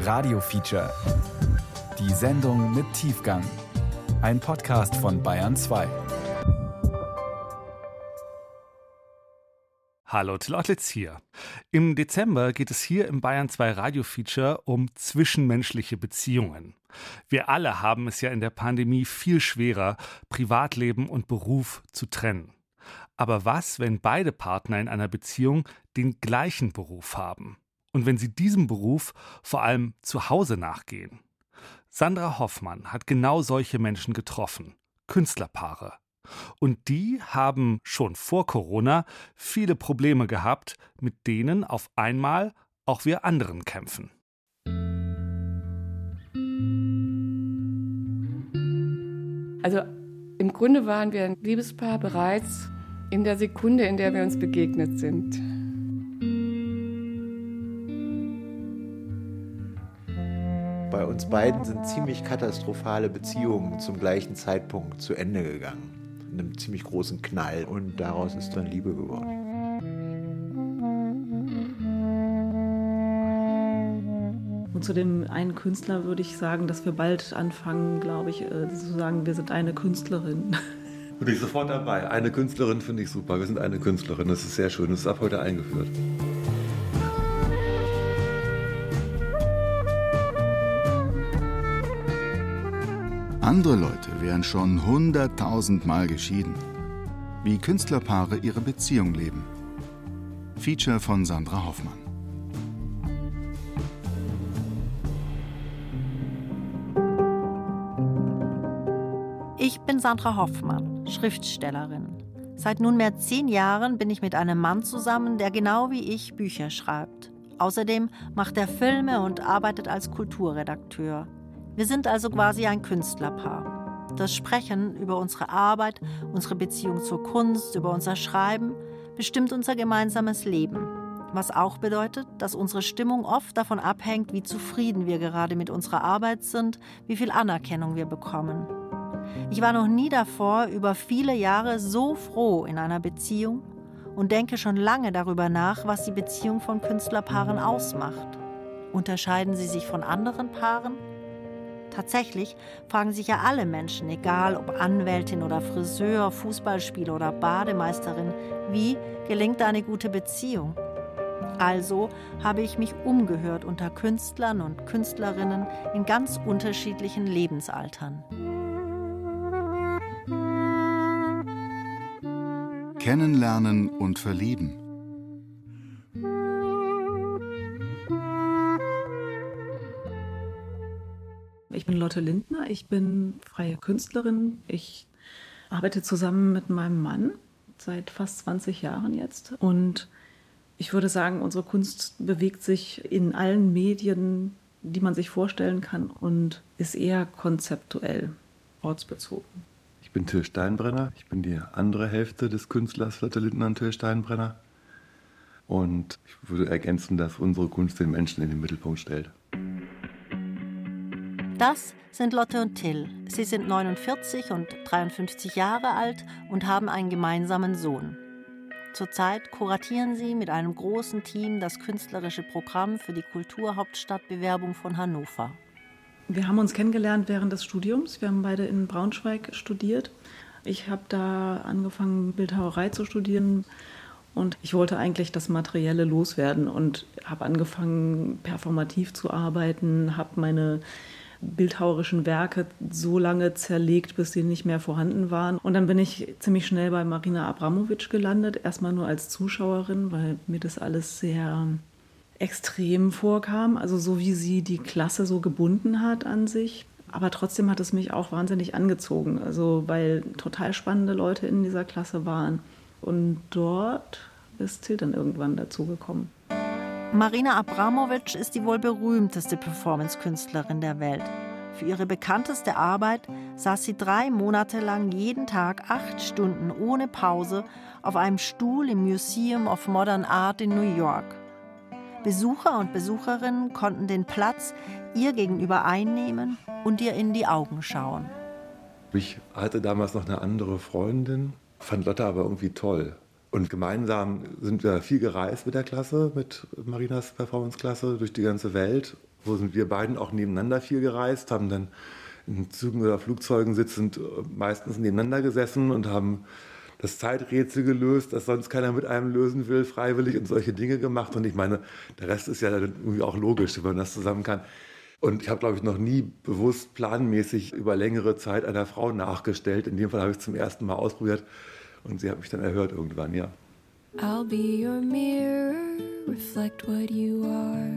Radio Feature. Die Sendung mit Tiefgang. Ein Podcast von Bayern 2. Hallo, Till Ottlitz hier. Im Dezember geht es hier im Bayern 2 Radio Feature um zwischenmenschliche Beziehungen. Wir alle haben es ja in der Pandemie viel schwerer, Privatleben und Beruf zu trennen. Aber was, wenn beide Partner in einer Beziehung den gleichen Beruf haben? Und wenn sie diesem Beruf vor allem zu Hause nachgehen? Sandra Hoffmann hat genau solche Menschen getroffen. Künstlerpaare. Und die haben schon vor Corona viele Probleme gehabt, mit denen auf einmal auch wir anderen kämpfen. Also im Grunde waren wir ein Liebespaar bereits in der Sekunde, in der wir uns begegnet sind. Bei uns beiden sind ziemlich katastrophale Beziehungen zum gleichen Zeitpunkt zu Ende gegangen. In einem ziemlich großen Knall und daraus ist dann Liebe geworden. Und zu dem einen Künstler würde ich sagen, dass wir bald anfangen, glaube ich, äh, zu sagen, wir sind eine Künstlerin. Bin ich sofort dabei. Eine Künstlerin finde ich super. Wir sind eine Künstlerin. Das ist sehr schön. Das ist ab heute eingeführt. Andere Leute wären schon hunderttausendmal geschieden. Wie Künstlerpaare ihre Beziehung leben. Feature von Sandra Hoffmann. Ich bin Sandra Hoffmann, Schriftstellerin. Seit nunmehr zehn Jahren bin ich mit einem Mann zusammen, der genau wie ich Bücher schreibt. Außerdem macht er Filme und arbeitet als Kulturredakteur. Wir sind also quasi ein Künstlerpaar. Das Sprechen über unsere Arbeit, unsere Beziehung zur Kunst, über unser Schreiben bestimmt unser gemeinsames Leben. Was auch bedeutet, dass unsere Stimmung oft davon abhängt, wie zufrieden wir gerade mit unserer Arbeit sind, wie viel Anerkennung wir bekommen. Ich war noch nie davor über viele Jahre so froh in einer Beziehung und denke schon lange darüber nach, was die Beziehung von Künstlerpaaren ausmacht. Unterscheiden sie sich von anderen Paaren? Tatsächlich fragen sich ja alle Menschen, egal ob Anwältin oder Friseur, Fußballspieler oder Bademeisterin, wie gelingt eine gute Beziehung? Also habe ich mich umgehört unter Künstlern und Künstlerinnen in ganz unterschiedlichen Lebensaltern. Kennenlernen und verlieben. Ich bin Lotte Lindner, ich bin freie Künstlerin. Ich arbeite zusammen mit meinem Mann seit fast 20 Jahren jetzt. Und ich würde sagen, unsere Kunst bewegt sich in allen Medien, die man sich vorstellen kann und ist eher konzeptuell, ortsbezogen. Ich bin Till Steinbrenner. Ich bin die andere Hälfte des Künstlers Lotte Lindner und Till Steinbrenner. Und ich würde ergänzen, dass unsere Kunst den Menschen in den Mittelpunkt stellt. Das sind Lotte und Till. Sie sind 49 und 53 Jahre alt und haben einen gemeinsamen Sohn. Zurzeit kuratieren sie mit einem großen Team das künstlerische Programm für die Kulturhauptstadtbewerbung von Hannover. Wir haben uns kennengelernt während des Studiums. Wir haben beide in Braunschweig studiert. Ich habe da angefangen, Bildhauerei zu studieren und ich wollte eigentlich das Materielle loswerden und habe angefangen, performativ zu arbeiten, habe meine bildhauerischen Werke so lange zerlegt, bis sie nicht mehr vorhanden waren. Und dann bin ich ziemlich schnell bei Marina Abramovic gelandet, erstmal nur als Zuschauerin, weil mir das alles sehr extrem vorkam, also so wie sie die Klasse so gebunden hat an sich. Aber trotzdem hat es mich auch wahnsinnig angezogen, also weil total spannende Leute in dieser Klasse waren. Und dort ist Till dann irgendwann dazugekommen. Marina Abramovic ist die wohl berühmteste Performance-Künstlerin der Welt. Für ihre bekannteste Arbeit saß sie drei Monate lang jeden Tag acht Stunden ohne Pause auf einem Stuhl im Museum of Modern Art in New York. Besucher und Besucherinnen konnten den Platz ihr gegenüber einnehmen und ihr in die Augen schauen. Ich hatte damals noch eine andere Freundin, fand Lotte aber irgendwie toll. Und gemeinsam sind wir viel gereist mit der Klasse, mit Marinas Performance-Klasse durch die ganze Welt. Wo sind wir beiden auch nebeneinander viel gereist, haben dann in Zügen oder Flugzeugen sitzend meistens nebeneinander gesessen und haben das Zeiträtsel gelöst, das sonst keiner mit einem lösen will, freiwillig und solche Dinge gemacht. Und ich meine, der Rest ist ja irgendwie auch logisch, wenn man das zusammen kann. Und ich habe, glaube ich, noch nie bewusst planmäßig über längere Zeit einer Frau nachgestellt. In dem Fall habe ich es zum ersten Mal ausprobiert und sie hat mich dann erhört irgendwann, ja. I'll be your mirror, reflect what you are,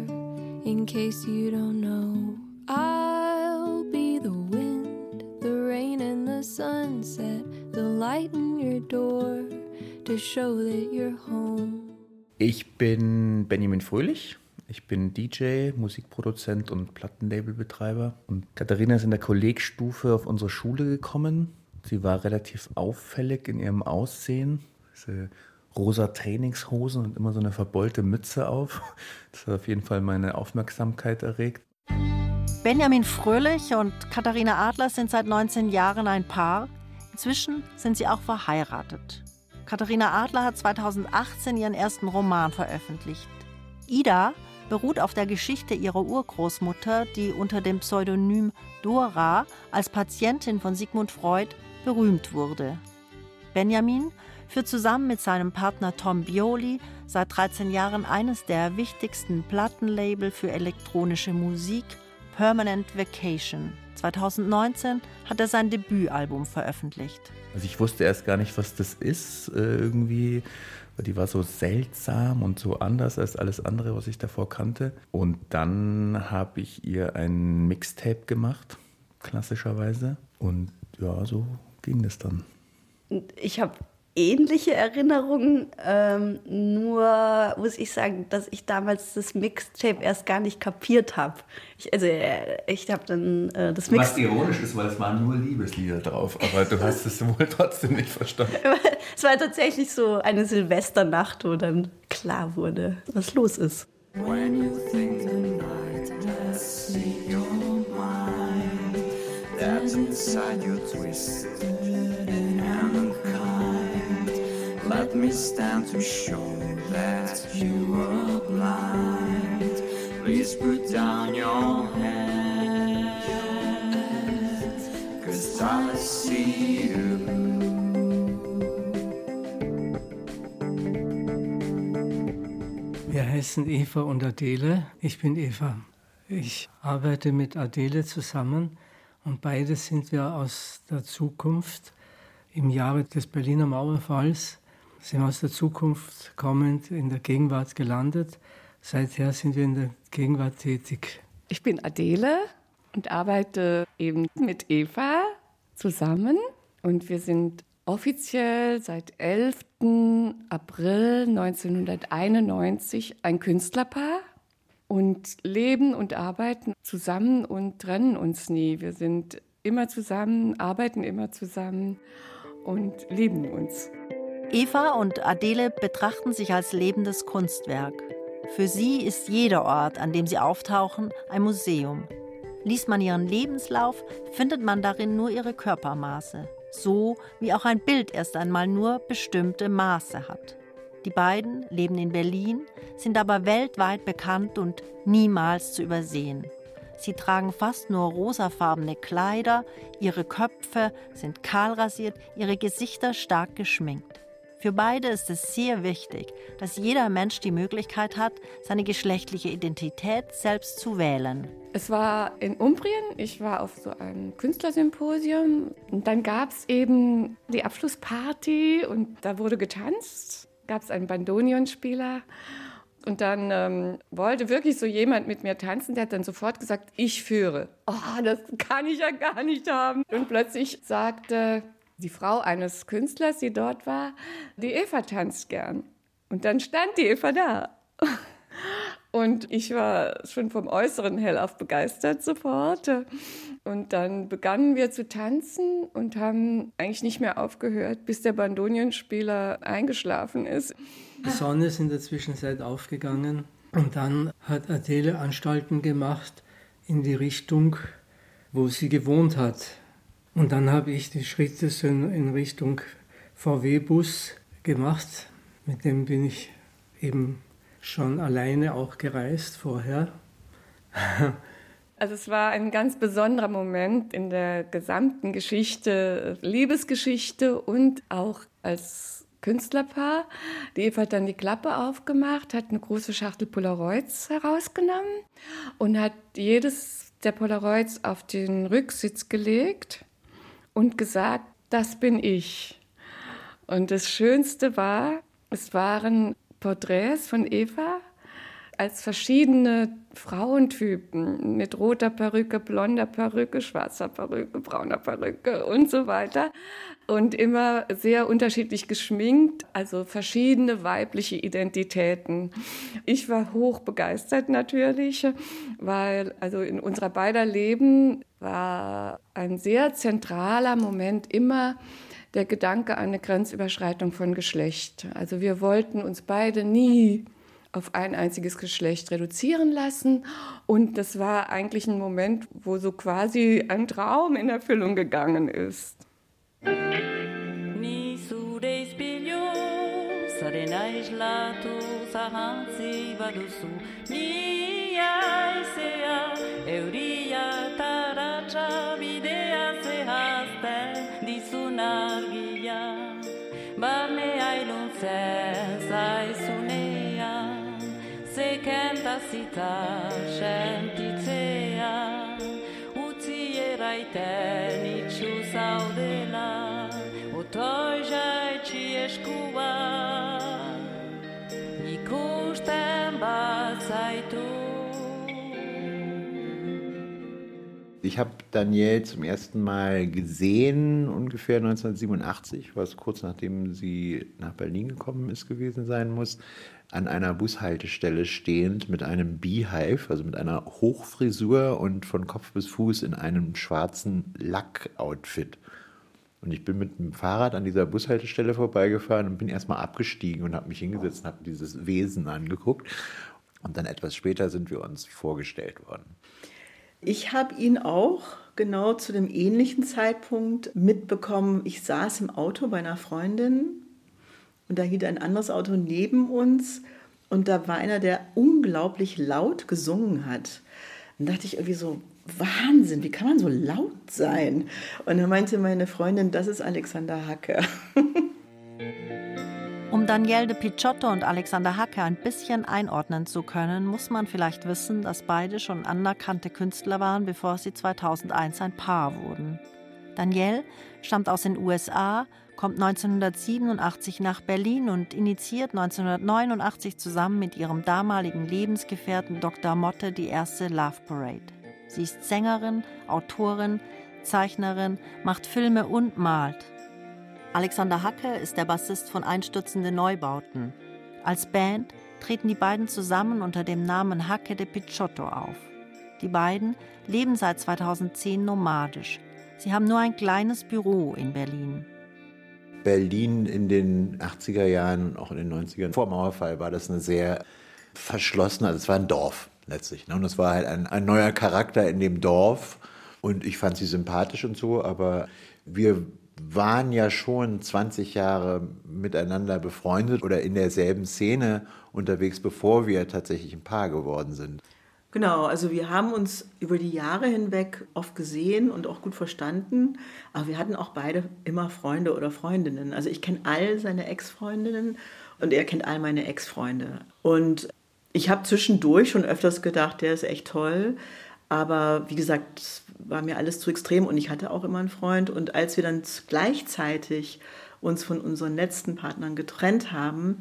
in case you don't know. I'll be the wind, the rain and the sunset, the light in your door, to show that you're home. Ich bin Benjamin Fröhlich. Ich bin DJ, Musikproduzent und Plattenlabelbetreiber. Und Katharina ist in der Kollegstufe auf unsere Schule gekommen. Sie war relativ auffällig in ihrem Aussehen. Diese rosa Trainingshosen und immer so eine verbeulte Mütze auf. Das hat auf jeden Fall meine Aufmerksamkeit erregt. Benjamin Fröhlich und Katharina Adler sind seit 19 Jahren ein Paar. Inzwischen sind sie auch verheiratet. Katharina Adler hat 2018 ihren ersten Roman veröffentlicht. Ida beruht auf der Geschichte ihrer Urgroßmutter, die unter dem Pseudonym Dora als Patientin von Sigmund Freud berühmt wurde. Benjamin führt zusammen mit seinem Partner Tom Bioli seit 13 Jahren eines der wichtigsten Plattenlabel für elektronische Musik, Permanent Vacation. 2019 hat er sein Debütalbum veröffentlicht. Also ich wusste erst gar nicht, was das ist äh, irgendwie, die war so seltsam und so anders als alles andere, was ich davor kannte. Und dann habe ich ihr ein Mixtape gemacht, klassischerweise. Und ja, so ging das dann. Ich habe ähnliche Erinnerungen. Ähm, nur muss ich sagen, dass ich damals das Mixtape erst gar nicht kapiert habe. Ich, also äh, ich habe dann äh, das Mixtape. Was ironisch ist, weil es waren nur Liebeslieder drauf, aber du hast es wohl trotzdem nicht verstanden. es war tatsächlich so eine Silvesternacht, wo dann klar wurde, was los ist. When you think that's inside your twisted and Let me stand to show that you are blind. Please put down your hands, cause I see you. Wir heißen Eva und Adele. Ich bin Eva. Ich arbeite mit Adele zusammen und beide sind wir aus der Zukunft im Jahre des Berliner Mauerfalls sind aus der Zukunft kommend in der Gegenwart gelandet. Seither sind wir in der Gegenwart tätig. Ich bin Adele und arbeite eben mit Eva zusammen. Und wir sind offiziell seit 11. April 1991 ein Künstlerpaar und leben und arbeiten zusammen und trennen uns nie. Wir sind immer zusammen, arbeiten immer zusammen und lieben uns. Eva und Adele betrachten sich als lebendes Kunstwerk. Für sie ist jeder Ort, an dem sie auftauchen, ein Museum. Liest man ihren Lebenslauf, findet man darin nur ihre Körpermaße, so wie auch ein Bild erst einmal nur bestimmte Maße hat. Die beiden leben in Berlin, sind aber weltweit bekannt und niemals zu übersehen. Sie tragen fast nur rosafarbene Kleider, ihre Köpfe sind kahlrasiert, ihre Gesichter stark geschminkt. Für beide ist es sehr wichtig, dass jeder Mensch die Möglichkeit hat, seine geschlechtliche Identität selbst zu wählen. Es war in Umbrien, ich war auf so einem Künstlersymposium und dann gab es eben die Abschlussparty und da wurde getanzt, gab es einen Bandonionspieler und dann ähm, wollte wirklich so jemand mit mir tanzen, der hat dann sofort gesagt, ich führe. Oh, das kann ich ja gar nicht haben. Und plötzlich sagte die Frau eines Künstlers, die dort war, die Eva tanzt gern. Und dann stand die Eva da. Und ich war schon vom Äußeren hellauf begeistert sofort. Und dann begannen wir zu tanzen und haben eigentlich nicht mehr aufgehört, bis der Bandonionspieler eingeschlafen ist. Die Sonne ist in der Zwischenzeit aufgegangen und dann hat Adele Anstalten gemacht in die Richtung, wo sie gewohnt hat. Und dann habe ich die Schritte in Richtung VW-Bus gemacht. Mit dem bin ich eben schon alleine auch gereist vorher. Also es war ein ganz besonderer Moment in der gesamten Geschichte, Liebesgeschichte und auch als Künstlerpaar. Die Eva hat dann die Klappe aufgemacht, hat eine große Schachtel Polaroids herausgenommen und hat jedes der Polaroids auf den Rücksitz gelegt und gesagt, das bin ich. Und das Schönste war, es waren Porträts von Eva als verschiedene Frauentypen mit roter Perücke, blonder Perücke, schwarzer Perücke, brauner Perücke und so weiter. Und immer sehr unterschiedlich geschminkt, also verschiedene weibliche Identitäten. Ich war hoch begeistert natürlich, weil also in unserer beider Leben war ein sehr zentraler Moment immer der Gedanke an eine Grenzüberschreitung von Geschlecht. Also wir wollten uns beide nie auf ein einziges Geschlecht reduzieren lassen. Und das war eigentlich ein Moment, wo so quasi ein Traum in Erfüllung gegangen ist. argia barne ailuntzen zaizunea zekenta zita sentitzea utzi eraiten itxu zaudela otoi jaitxi eskua ikusten bat zaitu. Ich habe Danielle zum ersten Mal gesehen, ungefähr 1987, was kurz nachdem sie nach Berlin gekommen ist gewesen sein muss an einer Bushaltestelle stehend mit einem Beehive, also mit einer Hochfrisur und von Kopf bis Fuß in einem schwarzen Lack-Outfit. Und ich bin mit dem Fahrrad an dieser Bushaltestelle vorbeigefahren und bin erstmal abgestiegen und habe mich hingesetzt und habe dieses Wesen angeguckt. Und dann etwas später sind wir uns vorgestellt worden. Ich habe ihn auch genau zu dem ähnlichen Zeitpunkt mitbekommen. Ich saß im Auto bei einer Freundin und da hielt ein anderes Auto neben uns und da war einer, der unglaublich laut gesungen hat. Dann dachte ich irgendwie so, Wahnsinn, wie kann man so laut sein? Und dann meinte meine Freundin, das ist Alexander Hacke. Um Danielle de Picciotto und Alexander Hacke ein bisschen einordnen zu können, muss man vielleicht wissen, dass beide schon anerkannte Künstler waren, bevor sie 2001 ein Paar wurden. Danielle stammt aus den USA kommt 1987 nach Berlin und initiiert 1989 zusammen mit ihrem damaligen Lebensgefährten Dr. Motte die erste Love Parade. Sie ist Sängerin, Autorin, Zeichnerin, macht Filme und malt. Alexander Hacke ist der Bassist von Einstürzende Neubauten. Als Band treten die beiden zusammen unter dem Namen Hacke de Picciotto auf. Die beiden leben seit 2010 nomadisch. Sie haben nur ein kleines Büro in Berlin. Berlin in den 80er Jahren und auch in den 90ern, vor Mauerfall, war das eine sehr verschlossene, also es war ein Dorf letztlich. Ne? Und es war halt ein, ein neuer Charakter in dem Dorf. Und ich fand sie sympathisch und so, aber wir waren ja schon 20 Jahre miteinander befreundet oder in derselben Szene unterwegs, bevor wir tatsächlich ein Paar geworden sind. Genau, also wir haben uns über die Jahre hinweg oft gesehen und auch gut verstanden, aber wir hatten auch beide immer Freunde oder Freundinnen. Also ich kenne all seine Ex-Freundinnen und er kennt all meine Ex-Freunde. Und ich habe zwischendurch schon öfters gedacht, der ist echt toll, aber wie gesagt, es war mir alles zu extrem und ich hatte auch immer einen Freund. Und als wir dann gleichzeitig uns von unseren letzten Partnern getrennt haben,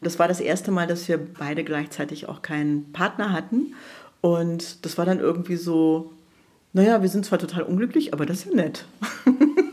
das war das erste Mal, dass wir beide gleichzeitig auch keinen Partner hatten. Und das war dann irgendwie so, naja, wir sind zwar total unglücklich, aber das ist ja nett.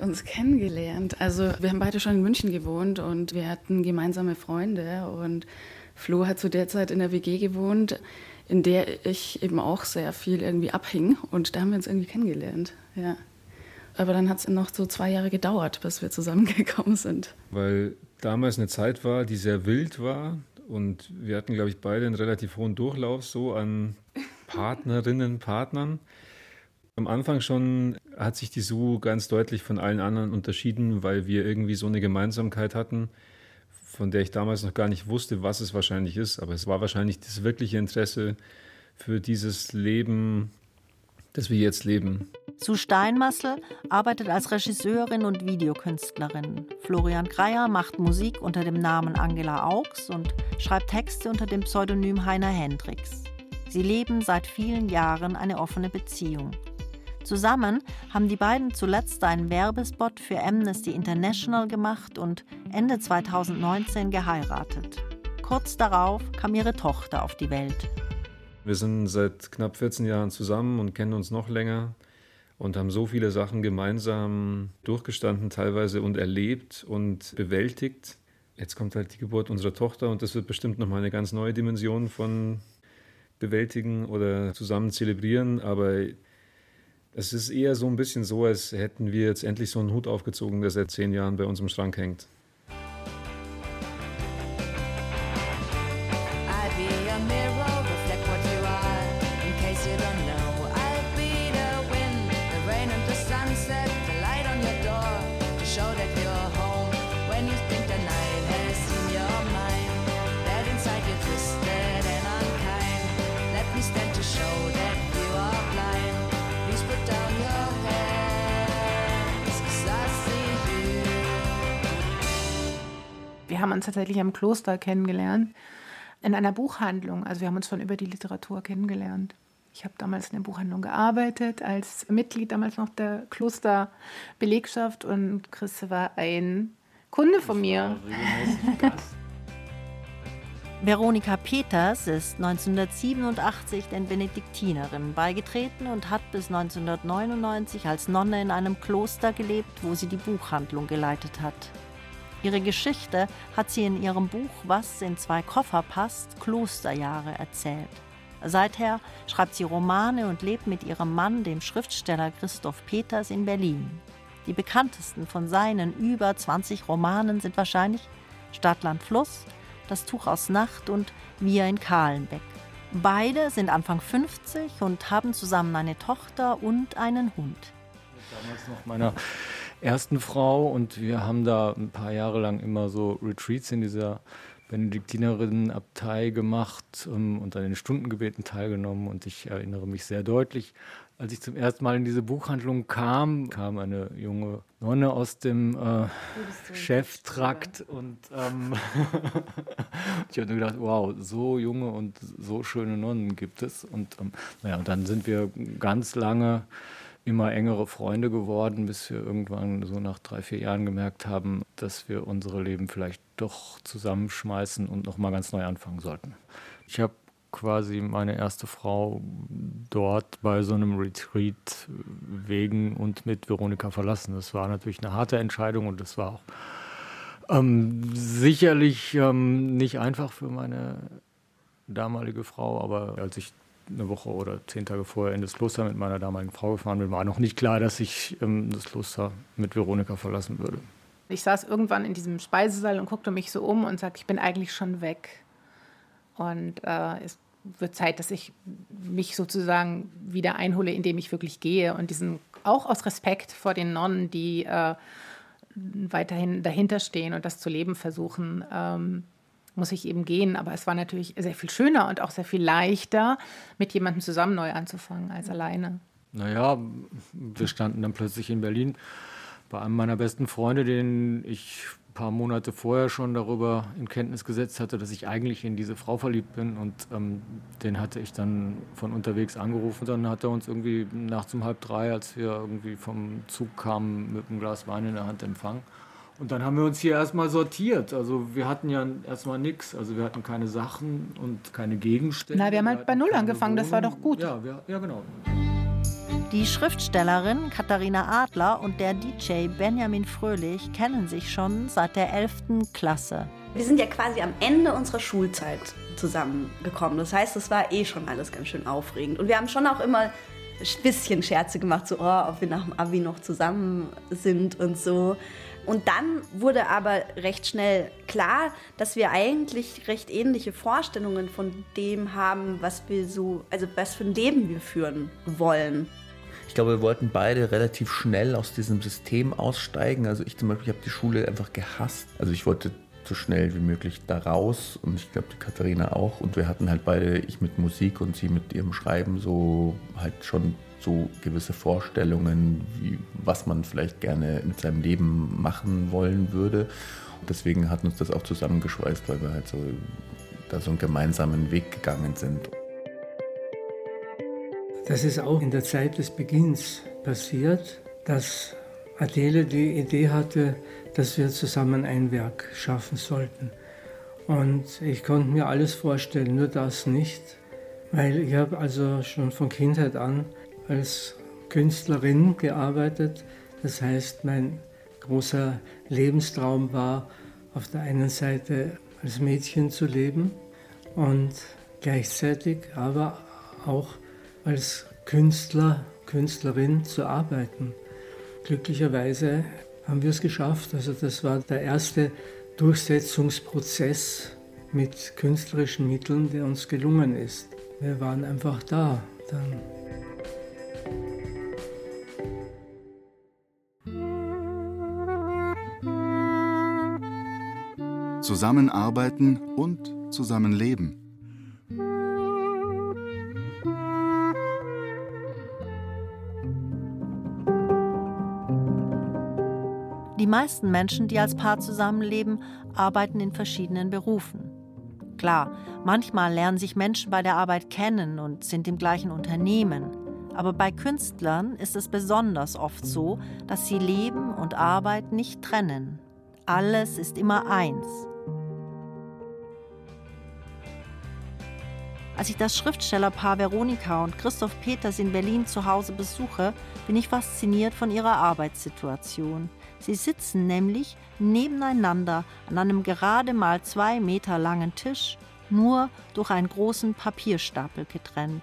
uns kennengelernt? Also wir haben beide schon in München gewohnt und wir hatten gemeinsame Freunde und Flo hat zu der Zeit in der WG gewohnt. in der ich eben auch sehr viel irgendwie abhing. Und da haben wir uns irgendwie kennengelernt. Ja. Aber dann hat es noch so zwei Jahre gedauert, bis wir zusammengekommen sind. Weil damals eine Zeit war, die sehr wild war. Und wir hatten, glaube ich, beide einen relativ hohen Durchlauf so an Partnerinnen, Partnern. Am Anfang schon hat sich die Su ganz deutlich von allen anderen unterschieden, weil wir irgendwie so eine Gemeinsamkeit hatten, von der ich damals noch gar nicht wusste, was es wahrscheinlich ist. Aber es war wahrscheinlich das wirkliche Interesse für dieses Leben, das wir jetzt leben. Sue Steinmassel arbeitet als Regisseurin und Videokünstlerin. Florian Greyer macht Musik unter dem Namen Angela Augs und schreibt Texte unter dem Pseudonym Heiner Hendricks. Sie leben seit vielen Jahren eine offene Beziehung. Zusammen haben die beiden zuletzt einen Werbespot für Amnesty International gemacht und Ende 2019 geheiratet. Kurz darauf kam ihre Tochter auf die Welt. Wir sind seit knapp 14 Jahren zusammen und kennen uns noch länger und haben so viele Sachen gemeinsam durchgestanden teilweise und erlebt und bewältigt. Jetzt kommt halt die Geburt unserer Tochter und das wird bestimmt nochmal eine ganz neue Dimension von bewältigen oder zusammen zelebrieren, aber es ist eher so ein bisschen so, als hätten wir jetzt endlich so einen Hut aufgezogen, der seit zehn Jahren bei uns im Schrank hängt. Uns tatsächlich am Kloster kennengelernt, in einer Buchhandlung. Also wir haben uns schon über die Literatur kennengelernt. Ich habe damals in der Buchhandlung gearbeitet, als Mitglied damals noch der Klosterbelegschaft und Chris war ein Kunde von mir. Veronika Peters ist 1987 den Benediktinerinnen beigetreten und hat bis 1999 als Nonne in einem Kloster gelebt, wo sie die Buchhandlung geleitet hat. Ihre Geschichte hat sie in ihrem Buch Was in zwei Koffer passt, Klosterjahre erzählt. Seither schreibt sie Romane und lebt mit ihrem Mann, dem Schriftsteller Christoph Peters, in Berlin. Die bekanntesten von seinen über 20 Romanen sind wahrscheinlich Stadtland Fluss, Das Tuch aus Nacht und Wir in Kahlenbeck. Beide sind Anfang 50 und haben zusammen eine Tochter und einen Hund. Damals noch meiner ersten Frau und wir haben da ein paar Jahre lang immer so Retreats in dieser Benediktinerinnenabtei gemacht ähm, und an den Stundengebeten teilgenommen. Und ich erinnere mich sehr deutlich, als ich zum ersten Mal in diese Buchhandlung kam, kam eine junge Nonne aus dem äh, Cheftrakt und ähm, ich habe mir gedacht, wow, so junge und so schöne Nonnen gibt es. Und ähm, naja, und dann sind wir ganz lange immer engere Freunde geworden, bis wir irgendwann so nach drei, vier Jahren gemerkt haben, dass wir unsere Leben vielleicht doch zusammenschmeißen und nochmal ganz neu anfangen sollten. Ich habe quasi meine erste Frau dort bei so einem Retreat wegen und mit Veronika verlassen. Das war natürlich eine harte Entscheidung und das war auch ähm, sicherlich ähm, nicht einfach für meine damalige Frau, aber als ich eine Woche oder zehn Tage vorher in das Kloster mit meiner damaligen Frau gefahren bin, war noch nicht klar, dass ich ähm, das Kloster mit Veronika verlassen würde. Ich saß irgendwann in diesem Speisesaal und guckte mich so um und sagte, ich bin eigentlich schon weg. Und äh, es wird Zeit, dass ich mich sozusagen wieder einhole, indem ich wirklich gehe. Und diesen, auch aus Respekt vor den Nonnen, die äh, weiterhin dahinter stehen und das zu leben versuchen, ähm, muss ich eben gehen. Aber es war natürlich sehr viel schöner und auch sehr viel leichter, mit jemandem zusammen neu anzufangen als alleine. Naja, wir standen dann plötzlich in Berlin bei einem meiner besten Freunde, den ich ein paar Monate vorher schon darüber in Kenntnis gesetzt hatte, dass ich eigentlich in diese Frau verliebt bin. Und ähm, den hatte ich dann von unterwegs angerufen. Dann hat er uns irgendwie nachts um halb drei, als wir irgendwie vom Zug kamen, mit einem Glas Wein in der Hand empfangen. Und dann haben wir uns hier erstmal sortiert. Also wir hatten ja erstmal nichts. Also wir hatten keine Sachen und keine Gegenstände. Na, wir haben halt bei Null angefangen, das war doch gut. Ja, wir, ja genau. Die Schriftstellerin Katharina Adler und der DJ Benjamin Fröhlich kennen sich schon seit der 11. Klasse. Wir sind ja quasi am Ende unserer Schulzeit zusammengekommen. Das heißt, es war eh schon alles ganz schön aufregend. Und wir haben schon auch immer bisschen Scherze gemacht, so, oh, ob wir nach dem Abi noch zusammen sind und so. Und dann wurde aber recht schnell klar, dass wir eigentlich recht ähnliche Vorstellungen von dem haben, was wir so, also was für ein Leben wir führen wollen. Ich glaube, wir wollten beide relativ schnell aus diesem System aussteigen. Also ich zum Beispiel habe die Schule einfach gehasst. Also ich wollte so schnell wie möglich da raus und ich glaube die Katharina auch. Und wir hatten halt beide, ich mit Musik und sie mit ihrem Schreiben, so halt schon so gewisse Vorstellungen, wie, was man vielleicht gerne mit seinem Leben machen wollen würde. Und deswegen hat uns das auch zusammengeschweißt, weil wir halt so da so einen gemeinsamen Weg gegangen sind. Das ist auch in der Zeit des Beginns passiert, dass Adele die Idee hatte, dass wir zusammen ein Werk schaffen sollten. Und ich konnte mir alles vorstellen, nur das nicht, weil ich habe also schon von Kindheit an als Künstlerin gearbeitet. Das heißt, mein großer Lebenstraum war, auf der einen Seite als Mädchen zu leben und gleichzeitig aber auch als Künstler, Künstlerin zu arbeiten. Glücklicherweise haben wir es geschafft. Also das war der erste Durchsetzungsprozess mit künstlerischen Mitteln, der uns gelungen ist. Wir waren einfach da dann. Zusammenarbeiten und zusammenleben. Meisten Menschen, die als Paar zusammenleben, arbeiten in verschiedenen Berufen. Klar, manchmal lernen sich Menschen bei der Arbeit kennen und sind im gleichen Unternehmen. Aber bei Künstlern ist es besonders oft so, dass sie Leben und Arbeit nicht trennen. Alles ist immer eins. Als ich das Schriftstellerpaar Veronika und Christoph Peters in Berlin zu Hause besuche, bin ich fasziniert von ihrer Arbeitssituation. Sie sitzen nämlich nebeneinander an einem gerade mal zwei Meter langen Tisch, nur durch einen großen Papierstapel getrennt.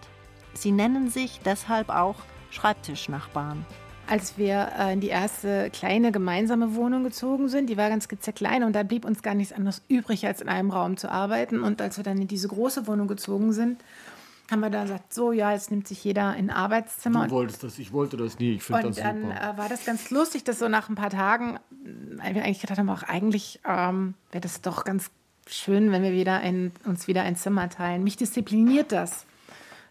Sie nennen sich deshalb auch Schreibtischnachbarn. Als wir äh, in die erste kleine gemeinsame Wohnung gezogen sind, die war ganz klein und da blieb uns gar nichts anderes übrig, als in einem Raum zu arbeiten. Und als wir dann in diese große Wohnung gezogen sind, haben wir da gesagt, so ja, jetzt nimmt sich jeder ein Arbeitszimmer. Du wolltest das, ich wollte das nie, ich finde das super. Und dann äh, war das ganz lustig, dass so nach ein paar Tagen äh, wir eigentlich gedacht haben, auch eigentlich ähm, wäre das doch ganz schön, wenn wir wieder ein, uns wieder ein Zimmer teilen. Mich diszipliniert das.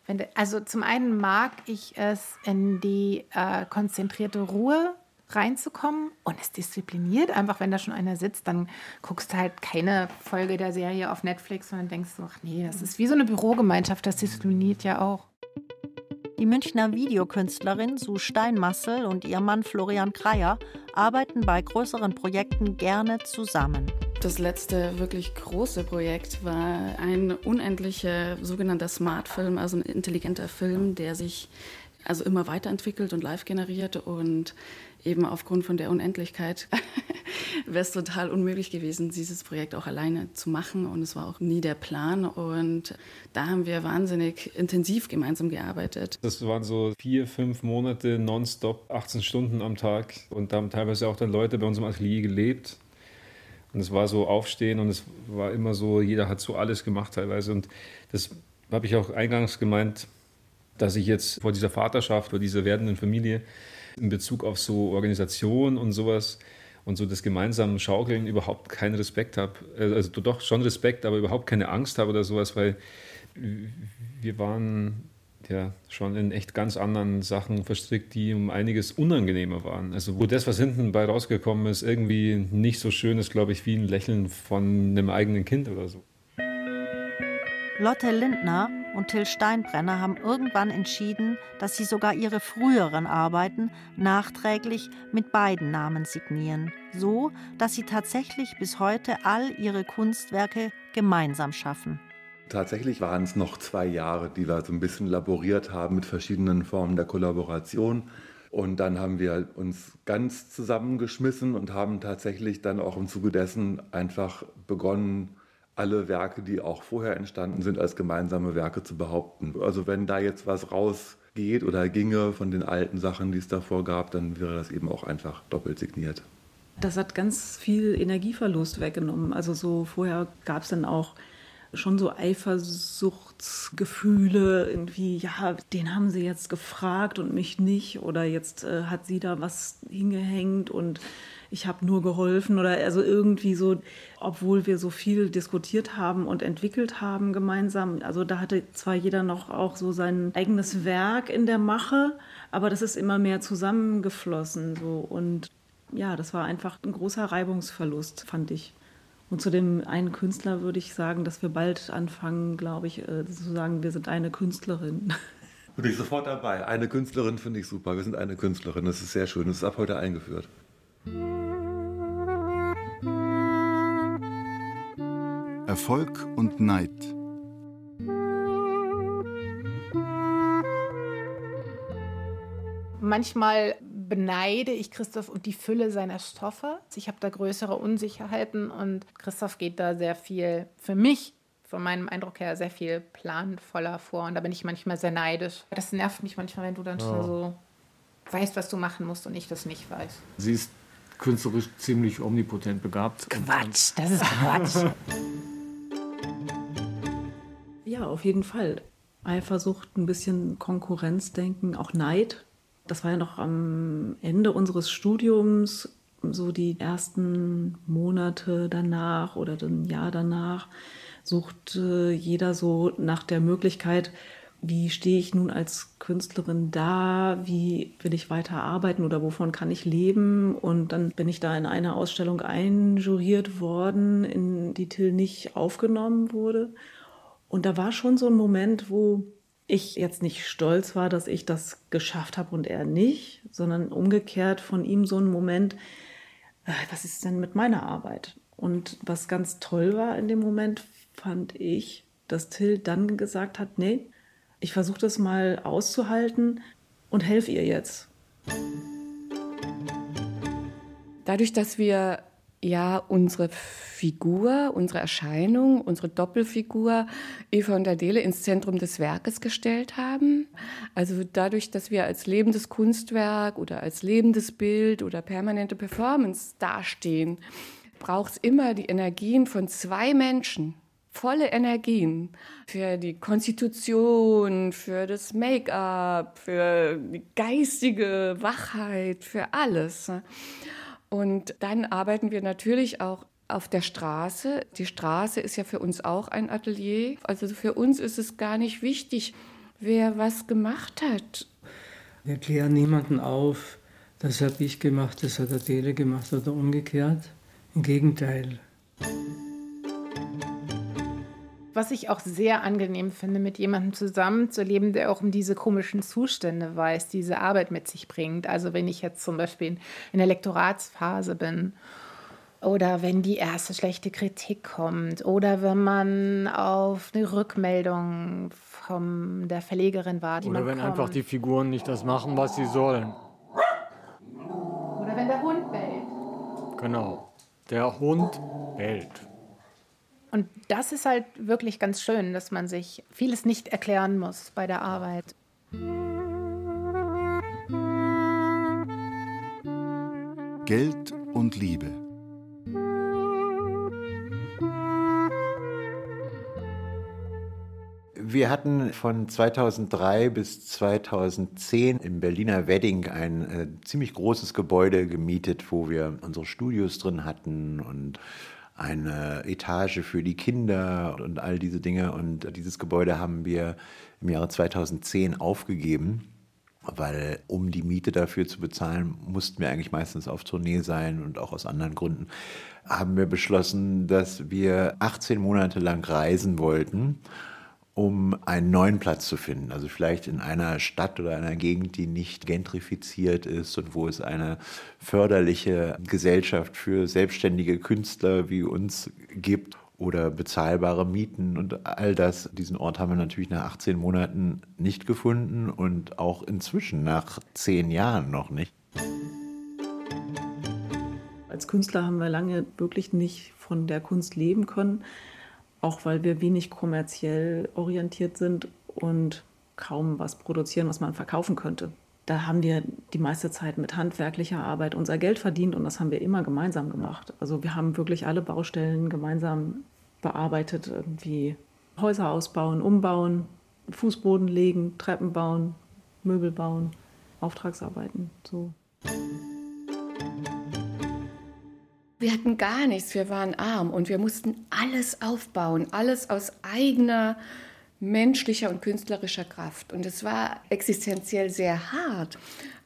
De, also zum einen mag ich es, in die äh, konzentrierte Ruhe reinzukommen und es diszipliniert. Einfach, wenn da schon einer sitzt, dann guckst du halt keine Folge der Serie auf Netflix, sondern denkst, ach nee, das ist wie so eine Bürogemeinschaft, das diszipliniert ja auch. Die Münchner Videokünstlerin Sue Steinmassel und ihr Mann Florian Kreier arbeiten bei größeren Projekten gerne zusammen. Das letzte wirklich große Projekt war ein unendlicher sogenannter Smart Film, also ein intelligenter Film, der sich also immer weiterentwickelt und live generiert und eben aufgrund von der Unendlichkeit wäre es total unmöglich gewesen, dieses Projekt auch alleine zu machen und es war auch nie der Plan und da haben wir wahnsinnig intensiv gemeinsam gearbeitet. Das waren so vier, fünf Monate nonstop, 18 Stunden am Tag und da haben teilweise auch dann Leute bei uns im Atelier gelebt und es war so aufstehen und es war immer so, jeder hat so alles gemacht teilweise und das habe ich auch eingangs gemeint, dass ich jetzt vor dieser Vaterschaft, vor dieser werdenden Familie in Bezug auf so Organisation und sowas und so das gemeinsame Schaukeln überhaupt keinen Respekt habe. Also doch schon Respekt, aber überhaupt keine Angst habe oder sowas, weil wir waren ja schon in echt ganz anderen Sachen verstrickt, die um einiges unangenehmer waren. Also wo das, was hinten bei rausgekommen ist, irgendwie nicht so schön ist, glaube ich, wie ein Lächeln von einem eigenen Kind oder so. Lotte Lindner und Till Steinbrenner haben irgendwann entschieden, dass sie sogar ihre früheren Arbeiten nachträglich mit beiden Namen signieren, so dass sie tatsächlich bis heute all ihre Kunstwerke gemeinsam schaffen. Tatsächlich waren es noch zwei Jahre, die wir so ein bisschen laboriert haben mit verschiedenen Formen der Kollaboration. Und dann haben wir uns ganz zusammengeschmissen und haben tatsächlich dann auch im Zuge dessen einfach begonnen, alle Werke, die auch vorher entstanden sind, als gemeinsame Werke zu behaupten. Also wenn da jetzt was rausgeht oder ginge von den alten Sachen, die es davor gab, dann wäre das eben auch einfach doppelt signiert. Das hat ganz viel Energieverlust weggenommen. Also so vorher gab es dann auch schon so Eifersuchtsgefühle, irgendwie, ja, den haben sie jetzt gefragt und mich nicht oder jetzt äh, hat sie da was hingehängt und ich habe nur geholfen oder also irgendwie so, obwohl wir so viel diskutiert haben und entwickelt haben gemeinsam. Also da hatte zwar jeder noch auch so sein eigenes Werk in der Mache, aber das ist immer mehr zusammengeflossen so und ja, das war einfach ein großer Reibungsverlust, fand ich. Und zu dem einen Künstler würde ich sagen, dass wir bald anfangen, glaube ich, äh, zu sagen, wir sind eine Künstlerin. Bin ich sofort dabei. Eine Künstlerin finde ich super. Wir sind eine Künstlerin. Das ist sehr schön. Das ist ab heute eingeführt. Erfolg und Neid. Manchmal beneide ich Christoph und die Fülle seiner Stoffe. Ich habe da größere Unsicherheiten und Christoph geht da sehr viel, für mich, von meinem Eindruck her, sehr viel planvoller vor. Und da bin ich manchmal sehr neidisch. Das nervt mich manchmal, wenn du dann ja. schon so weißt, was du machen musst und ich das nicht weiß. Sie ist künstlerisch ziemlich omnipotent begabt. Quatsch, das ist Quatsch. ja, auf jeden Fall. Eifersucht, ein bisschen Konkurrenzdenken, auch Neid das war ja noch am Ende unseres Studiums, so die ersten Monate danach oder ein Jahr danach, sucht jeder so nach der Möglichkeit, wie stehe ich nun als Künstlerin da, wie will ich weiter arbeiten oder wovon kann ich leben. Und dann bin ich da in eine Ausstellung einjuriert worden, in die Till nicht aufgenommen wurde. Und da war schon so ein Moment, wo ich jetzt nicht stolz war, dass ich das geschafft habe und er nicht, sondern umgekehrt von ihm so ein Moment, äh, was ist denn mit meiner Arbeit? Und was ganz toll war in dem Moment, fand ich, dass Till dann gesagt hat, nee, ich versuche das mal auszuhalten und helfe ihr jetzt. Dadurch, dass wir ja unsere Figur, unsere Erscheinung, unsere Doppelfigur Eva und Adele ins Zentrum des Werkes gestellt haben. Also dadurch, dass wir als lebendes Kunstwerk oder als lebendes Bild oder permanente Performance dastehen, braucht es immer die Energien von zwei Menschen, volle Energien für die Konstitution, für das Make-up, für die geistige Wachheit, für alles. Und dann arbeiten wir natürlich auch auf der Straße. Die Straße ist ja für uns auch ein Atelier. Also für uns ist es gar nicht wichtig, wer was gemacht hat. Wir klären niemanden auf, das habe ich gemacht, das hat Adele gemacht oder umgekehrt. Im Gegenteil. Was ich auch sehr angenehm finde, mit jemandem zusammenzuleben, der auch um diese komischen Zustände weiß, diese Arbeit mit sich bringt. Also wenn ich jetzt zum Beispiel in der Lektoratsphase bin oder wenn die erste schlechte Kritik kommt oder wenn man auf eine Rückmeldung von der Verlegerin wartet. Oder wenn kommt. einfach die Figuren nicht das machen, was sie sollen. Oder wenn der Hund bellt. Genau, der Hund bellt. Und das ist halt wirklich ganz schön, dass man sich vieles nicht erklären muss bei der Arbeit. Geld und Liebe. Wir hatten von 2003 bis 2010 im Berliner Wedding ein äh, ziemlich großes Gebäude gemietet, wo wir unsere Studios drin hatten und eine Etage für die Kinder und all diese Dinge. Und dieses Gebäude haben wir im Jahre 2010 aufgegeben, weil um die Miete dafür zu bezahlen, mussten wir eigentlich meistens auf Tournee sein und auch aus anderen Gründen haben wir beschlossen, dass wir 18 Monate lang reisen wollten um einen neuen Platz zu finden. Also vielleicht in einer Stadt oder einer Gegend, die nicht gentrifiziert ist und wo es eine förderliche Gesellschaft für selbstständige Künstler wie uns gibt. oder bezahlbare Mieten und all das. Diesen Ort haben wir natürlich nach 18 Monaten nicht gefunden und auch inzwischen nach zehn Jahren noch nicht. Als Künstler haben wir lange wirklich nicht von der Kunst leben können, auch weil wir wenig kommerziell orientiert sind und kaum was produzieren, was man verkaufen könnte. Da haben wir die meiste Zeit mit handwerklicher Arbeit unser Geld verdient und das haben wir immer gemeinsam gemacht. Also wir haben wirklich alle Baustellen gemeinsam bearbeitet, irgendwie Häuser ausbauen, umbauen, Fußboden legen, Treppen bauen, Möbel bauen, Auftragsarbeiten, so. Wir hatten gar nichts, wir waren arm und wir mussten alles aufbauen, alles aus eigener menschlicher und künstlerischer Kraft. Und es war existenziell sehr hart.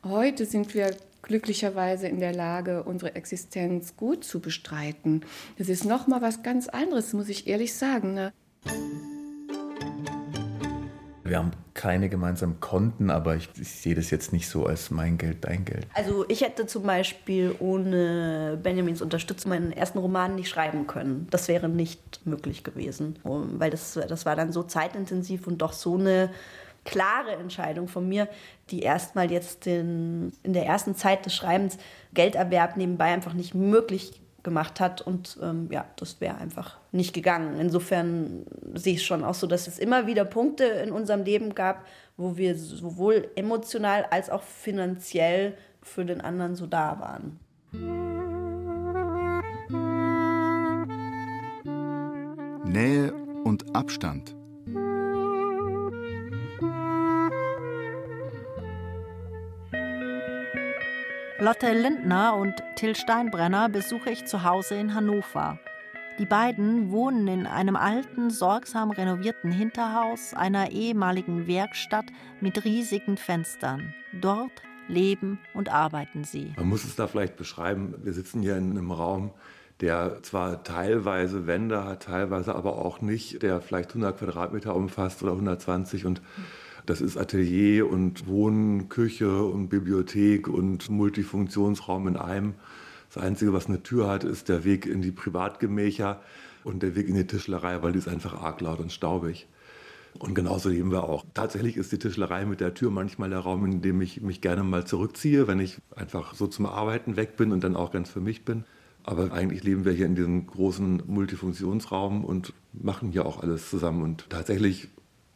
Heute sind wir glücklicherweise in der Lage, unsere Existenz gut zu bestreiten. Das ist noch mal was ganz anderes, muss ich ehrlich sagen. Ne? Wir haben keine gemeinsamen Konten, aber ich, ich, sehe das jetzt nicht so als mein Geld, dein Geld. Also ich hätte zum Beispiel ohne Benjamins Unterstützung meinen ersten Roman nicht schreiben können. Das wäre nicht möglich gewesen, weil das, das war dann so zeitintensiv und doch so eine klare Entscheidung von mir, die erstmal jetzt den, in der ersten Zeit des Schreibens Gelderwerb nebenbei einfach nicht möglich gemacht hat. Und ähm, ja, das wäre einfach nicht gegangen. Insofern sehe ich schon auch so, dass es immer wieder Punkte in unserem Leben gab, wo wir sowohl emotional als auch finanziell für den anderen so da waren. Nähe und Abstand. Lotte Lindner und Till Steinbrenner besuche ich zu Hause in Hannover. Die beiden wohnen in einem alten, sorgsam renovierten Hinterhaus einer ehemaligen Werkstatt mit riesigen Fenstern. Dort leben und arbeiten sie. Man muss es da vielleicht beschreiben. Wir sitzen hier in einem Raum, der zwar teilweise Wände hat, teilweise aber auch nicht, der vielleicht 100 Quadratmeter umfasst oder 120 und das ist Atelier und Wohnen, Küche und Bibliothek und Multifunktionsraum in einem. Das Einzige, was eine Tür hat, ist der Weg in die Privatgemächer und der Weg in die Tischlerei, weil die ist einfach arg laut und staubig. Und genauso leben wir auch. Tatsächlich ist die Tischlerei mit der Tür manchmal der Raum, in dem ich mich gerne mal zurückziehe, wenn ich einfach so zum Arbeiten weg bin und dann auch ganz für mich bin. Aber eigentlich leben wir hier in diesem großen Multifunktionsraum und machen hier auch alles zusammen. Und tatsächlich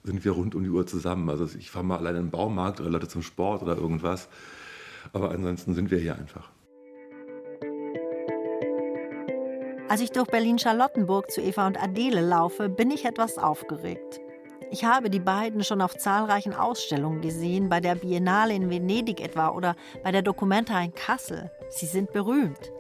sind wir rund um die Uhr zusammen. Also ich fahre mal alleine in den Baumarkt oder Leute zum Sport oder irgendwas. Aber ansonsten sind wir hier einfach. Als ich durch Berlin-Charlottenburg zu Eva und Adele laufe, bin ich etwas aufgeregt. Ich habe die beiden schon auf zahlreichen Ausstellungen gesehen, bei der Biennale in Venedig etwa oder bei der Documenta in Kassel. Sie sind berühmt.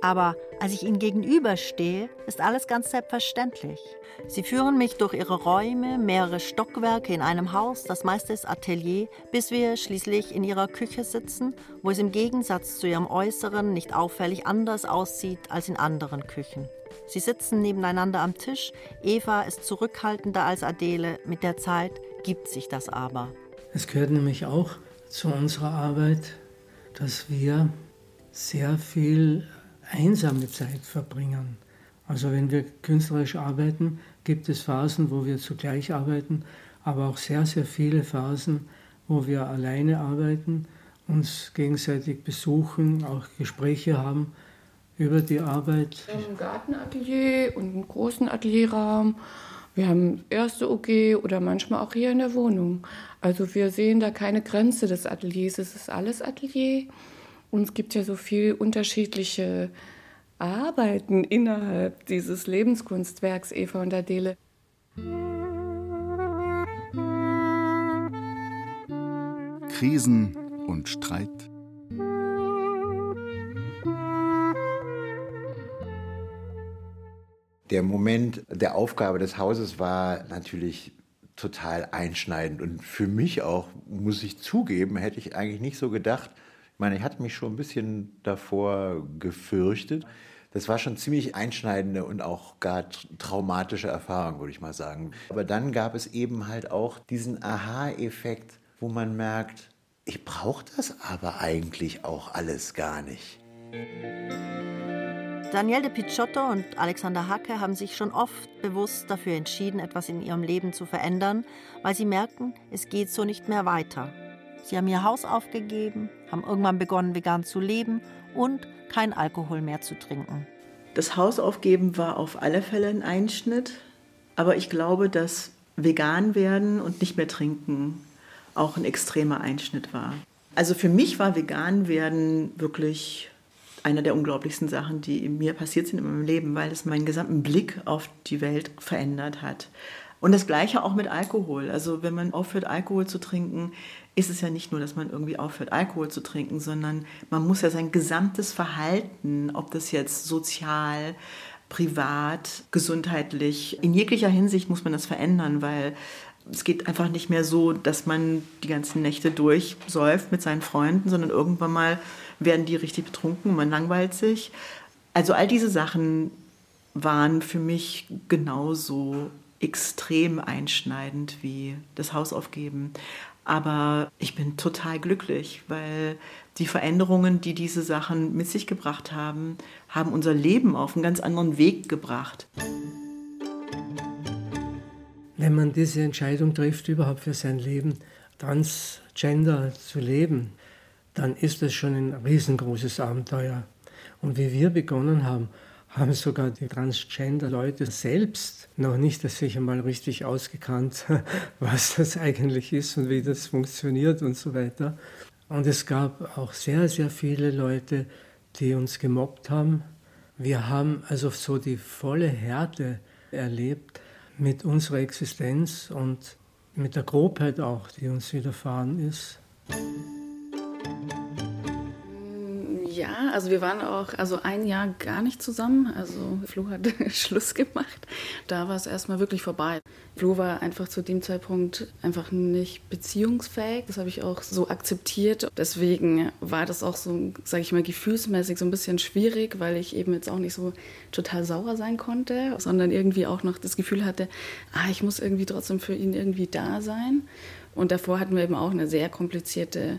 Aber als ich ihnen gegenüberstehe, ist alles ganz selbstverständlich. Sie führen mich durch ihre Räume, mehrere Stockwerke in einem Haus, das meiste ist Atelier, bis wir schließlich in ihrer Küche sitzen, wo es im Gegensatz zu ihrem Äußeren nicht auffällig anders aussieht als in anderen Küchen. Sie sitzen nebeneinander am Tisch, Eva ist zurückhaltender als Adele, mit der Zeit gibt sich das aber. Es gehört nämlich auch zu unserer Arbeit, dass wir sehr viel einsame Zeit verbringen. Also wenn wir künstlerisch arbeiten, gibt es Phasen, wo wir zugleich arbeiten, aber auch sehr, sehr viele Phasen, wo wir alleine arbeiten, uns gegenseitig besuchen, auch Gespräche haben über die Arbeit. Wir haben ein Gartenatelier und einen großen Atelierraum. Wir haben erste OG oder manchmal auch hier in der Wohnung. Also wir sehen da keine Grenze des Ateliers. Es ist alles Atelier. Und es gibt ja so viele unterschiedliche Arbeiten innerhalb dieses Lebenskunstwerks Eva und Adele. Krisen und Streit. Der Moment der Aufgabe des Hauses war natürlich total einschneidend und für mich auch, muss ich zugeben, hätte ich eigentlich nicht so gedacht, ich meine, ich hatte mich schon ein bisschen davor gefürchtet. Das war schon ziemlich einschneidende und auch gar traumatische Erfahrung, würde ich mal sagen. Aber dann gab es eben halt auch diesen Aha-Effekt, wo man merkt, ich brauche das aber eigentlich auch alles gar nicht. Danielle de Picciotto und Alexander Hacke haben sich schon oft bewusst dafür entschieden, etwas in ihrem Leben zu verändern, weil sie merken, es geht so nicht mehr weiter. Sie haben ihr Haus aufgegeben, haben irgendwann begonnen, vegan zu leben und kein Alkohol mehr zu trinken. Das Haus aufgeben war auf alle Fälle ein Einschnitt, aber ich glaube, dass vegan werden und nicht mehr trinken auch ein extremer Einschnitt war. Also für mich war vegan werden wirklich einer der unglaublichsten Sachen, die mir passiert sind in meinem Leben, weil es meinen gesamten Blick auf die Welt verändert hat. Und das Gleiche auch mit Alkohol. Also wenn man aufhört, Alkohol zu trinken, ist es ja nicht nur, dass man irgendwie aufhört, Alkohol zu trinken, sondern man muss ja sein gesamtes Verhalten, ob das jetzt sozial, privat, gesundheitlich, in jeglicher Hinsicht muss man das verändern, weil es geht einfach nicht mehr so, dass man die ganzen Nächte durchsäuft mit seinen Freunden, sondern irgendwann mal werden die richtig betrunken, man langweilt sich. Also all diese Sachen waren für mich genauso extrem einschneidend wie das Haus aufgeben. Aber ich bin total glücklich, weil die Veränderungen, die diese Sachen mit sich gebracht haben, haben unser Leben auf einen ganz anderen Weg gebracht. Wenn man diese Entscheidung trifft, überhaupt für sein Leben transgender zu leben, dann ist das schon ein riesengroßes Abenteuer. Und wie wir begonnen haben, haben sogar die Transgender-Leute selbst noch nicht das sich einmal richtig ausgekannt, was das eigentlich ist und wie das funktioniert und so weiter. Und es gab auch sehr, sehr viele Leute, die uns gemobbt haben. Wir haben also so die volle Härte erlebt mit unserer Existenz und mit der Grobheit auch, die uns widerfahren ist. Ja, also wir waren auch also ein Jahr gar nicht zusammen. Also Flo hat Schluss gemacht. Da war es erstmal wirklich vorbei. Flo war einfach zu dem Zeitpunkt einfach nicht beziehungsfähig. Das habe ich auch so akzeptiert. Deswegen war das auch so, sage ich mal, gefühlsmäßig so ein bisschen schwierig, weil ich eben jetzt auch nicht so total sauer sein konnte, sondern irgendwie auch noch das Gefühl hatte, ah, ich muss irgendwie trotzdem für ihn irgendwie da sein. Und davor hatten wir eben auch eine sehr komplizierte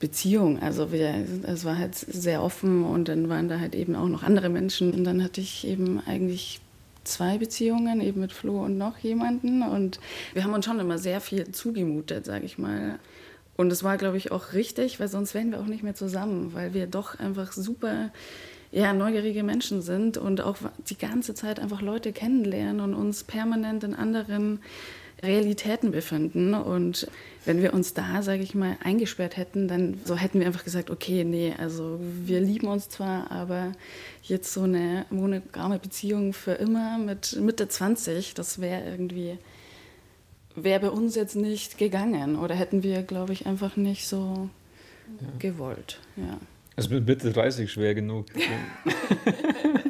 Beziehung. Also wir, es war halt sehr offen und dann waren da halt eben auch noch andere Menschen. Und dann hatte ich eben eigentlich zwei Beziehungen, eben mit Flo und noch jemanden. Und wir haben uns schon immer sehr viel zugemutet, sage ich mal. Und es war, glaube ich, auch richtig, weil sonst wären wir auch nicht mehr zusammen, weil wir doch einfach super ja, neugierige Menschen sind und auch die ganze Zeit einfach Leute kennenlernen und uns permanent in anderen Realitäten befinden. Und wenn wir uns da, sage ich mal, eingesperrt hätten, dann so hätten wir einfach gesagt, okay, nee, also wir lieben uns zwar, aber jetzt so eine monogame Beziehung für immer mit Mitte 20, das wäre irgendwie, wäre bei uns jetzt nicht gegangen oder hätten wir, glaube ich, einfach nicht so ja. gewollt. Ja. Also mit Mitte 30 schwer genug.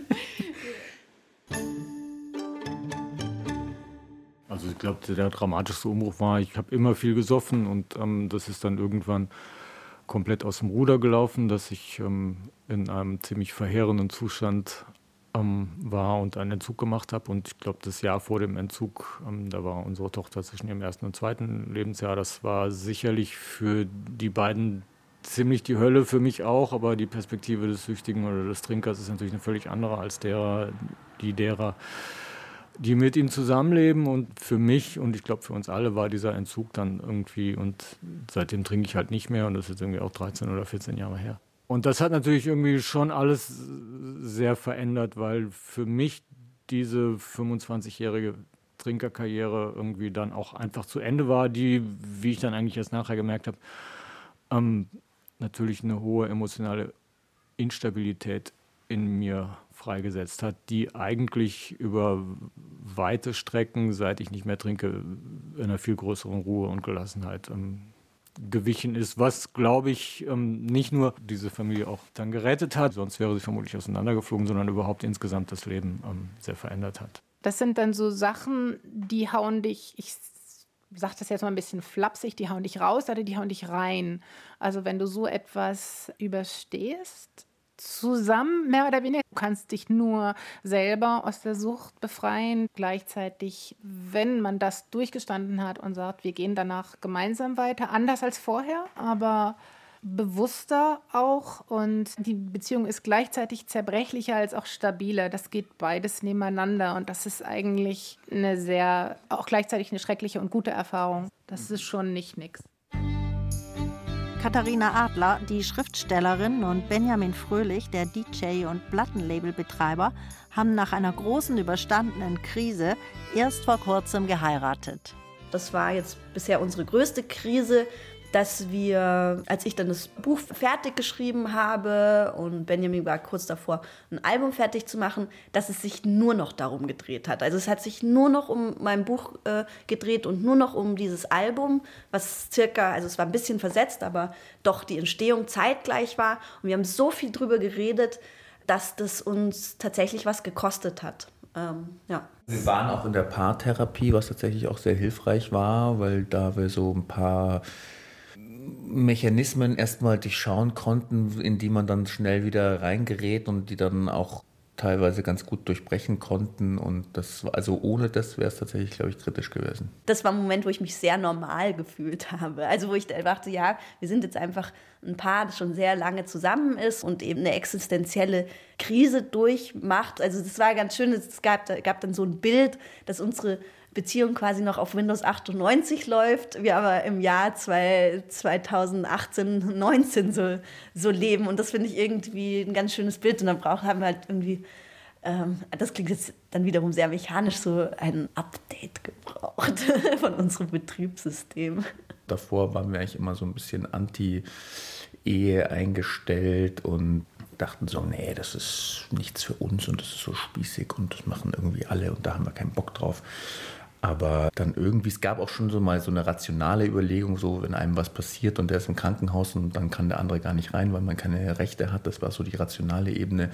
Also ich glaube, der dramatischste Umbruch war, ich habe immer viel gesoffen und ähm, das ist dann irgendwann komplett aus dem Ruder gelaufen, dass ich ähm, in einem ziemlich verheerenden Zustand ähm, war und einen Entzug gemacht habe. Und ich glaube, das Jahr vor dem Entzug, ähm, da war unsere Tochter zwischen ihrem ersten und zweiten Lebensjahr, das war sicherlich für die beiden ziemlich die Hölle, für mich auch, aber die Perspektive des Süchtigen oder des Trinkers ist natürlich eine völlig andere als derer, die derer, die mit ihm zusammenleben. Und für mich und ich glaube für uns alle war dieser Entzug dann irgendwie, und seitdem trinke ich halt nicht mehr und das ist irgendwie auch 13 oder 14 Jahre her. Und das hat natürlich irgendwie schon alles sehr verändert, weil für mich diese 25-jährige Trinkerkarriere irgendwie dann auch einfach zu Ende war, die, wie ich dann eigentlich erst nachher gemerkt habe, ähm, natürlich eine hohe emotionale Instabilität in mir freigesetzt hat, die eigentlich über weite Strecken, seit ich nicht mehr trinke, in einer viel größeren Ruhe und Gelassenheit ähm, gewichen ist, was, glaube ich, ähm, nicht nur diese Familie auch dann gerettet hat, sonst wäre sie vermutlich auseinandergeflogen, sondern überhaupt insgesamt das Leben ähm, sehr verändert hat. Das sind dann so Sachen, die hauen dich, ich sage das jetzt mal ein bisschen flapsig, die hauen dich raus oder die hauen dich rein. Also wenn du so etwas überstehst, zusammen, mehr oder weniger. Du kannst dich nur selber aus der Sucht befreien. Gleichzeitig, wenn man das durchgestanden hat und sagt, wir gehen danach gemeinsam weiter, anders als vorher, aber bewusster auch und die Beziehung ist gleichzeitig zerbrechlicher als auch stabiler. Das geht beides nebeneinander und das ist eigentlich eine sehr, auch gleichzeitig eine schreckliche und gute Erfahrung. Das ist schon nicht nix. Katharina Adler, die Schriftstellerin, und Benjamin Fröhlich, der DJ und Plattenlabelbetreiber, haben nach einer großen überstandenen Krise erst vor kurzem geheiratet. Das war jetzt bisher unsere größte Krise, dass wir, als ich dann das Buch fertig geschrieben habe und Benjamin war kurz davor, ein Album fertig zu machen, dass es sich nur noch darum gedreht hat. Also es hat sich nur noch um mein Buch äh, gedreht und nur noch um dieses Album, was circa, also es war ein bisschen versetzt, aber doch die Entstehung zeitgleich war. Und wir haben so viel drüber geredet, dass das uns tatsächlich was gekostet hat. Ähm, ja. Wir waren auch in der Paartherapie, was tatsächlich auch sehr hilfreich war, weil da wir so ein paar Mechanismen erstmal durchschauen konnten, in die man dann schnell wieder reingerät und die dann auch teilweise ganz gut durchbrechen konnten. Und das also ohne das wäre es tatsächlich, glaube ich, kritisch gewesen. Das war ein Moment, wo ich mich sehr normal gefühlt habe. Also wo ich dachte, ja, wir sind jetzt einfach ein Paar, das schon sehr lange zusammen ist und eben eine existenzielle Krise durchmacht. Also das war ganz schön. Es gab, gab dann so ein Bild, dass unsere Beziehung quasi noch auf Windows 98 läuft, wir aber im Jahr 2018, 19 so, so leben. Und das finde ich irgendwie ein ganz schönes Bild. Und dann brauchen haben wir halt irgendwie, ähm, das klingt jetzt dann wiederum sehr mechanisch, so ein Update gebraucht von unserem Betriebssystem. Davor waren wir eigentlich immer so ein bisschen anti-Ehe eingestellt und dachten so, nee, das ist nichts für uns und das ist so spießig und das machen irgendwie alle und da haben wir keinen Bock drauf. Aber dann irgendwie, es gab auch schon so mal so eine rationale Überlegung, so wenn einem was passiert und der ist im Krankenhaus und dann kann der andere gar nicht rein, weil man keine Rechte hat. Das war so die rationale Ebene.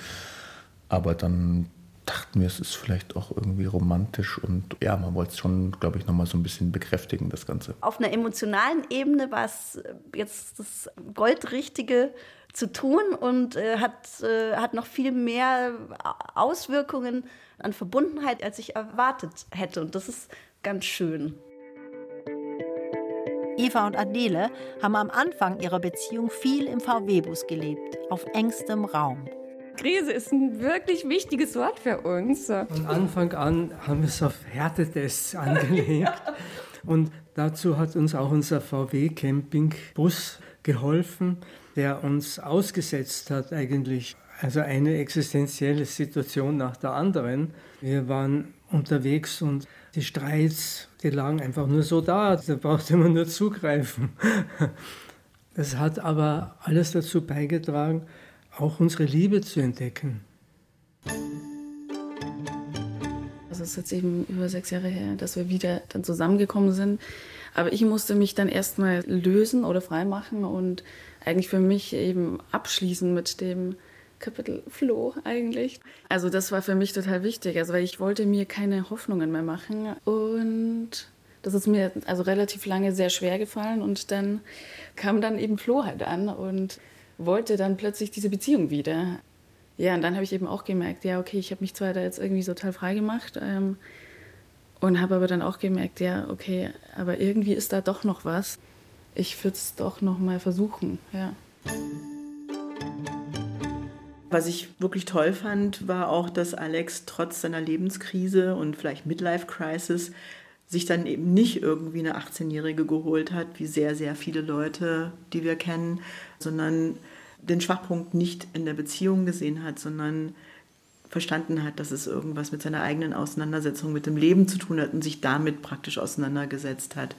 Aber dann dachten wir, es ist vielleicht auch irgendwie romantisch und ja, man wollte es schon, glaube ich, nochmal so ein bisschen bekräftigen, das Ganze. Auf einer emotionalen Ebene war es jetzt das Goldrichtige zu tun und äh, hat, äh, hat noch viel mehr Auswirkungen an Verbundenheit, als ich erwartet hätte. Und das ist ganz schön. Eva und Adele haben am Anfang ihrer Beziehung viel im VW-Bus gelebt, auf engstem Raum. Krise ist ein wirklich wichtiges Wort für uns. Von Anfang an haben wir es auf Härtetests angelegt. ja. Und dazu hat uns auch unser VW-Campingbus geholfen, der uns ausgesetzt hat eigentlich also eine existenzielle Situation nach der anderen. Wir waren unterwegs und die Streits, die lagen einfach nur so da, da brauchte man nur zugreifen. Das hat aber alles dazu beigetragen, auch unsere Liebe zu entdecken. Also es ist jetzt eben über sechs Jahre her, dass wir wieder dann zusammengekommen sind. Aber ich musste mich dann erstmal lösen oder freimachen und eigentlich für mich eben abschließen mit dem Kapitel Flo eigentlich. Also das war für mich total wichtig, also weil ich wollte mir keine Hoffnungen mehr machen und das ist mir also relativ lange sehr schwer gefallen und dann kam dann eben Flo halt an und wollte dann plötzlich diese Beziehung wieder. Ja, und dann habe ich eben auch gemerkt, ja, okay, ich habe mich zwar da jetzt irgendwie total frei gemacht ähm, und habe aber dann auch gemerkt, ja, okay, aber irgendwie ist da doch noch was. Ich würde es doch noch mal versuchen, ja. Was ich wirklich toll fand, war auch, dass Alex trotz seiner Lebenskrise und vielleicht Midlife-Crisis sich dann eben nicht irgendwie eine 18-Jährige geholt hat, wie sehr, sehr viele Leute, die wir kennen, sondern den Schwachpunkt nicht in der Beziehung gesehen hat, sondern verstanden hat, dass es irgendwas mit seiner eigenen Auseinandersetzung mit dem Leben zu tun hat und sich damit praktisch auseinandergesetzt hat.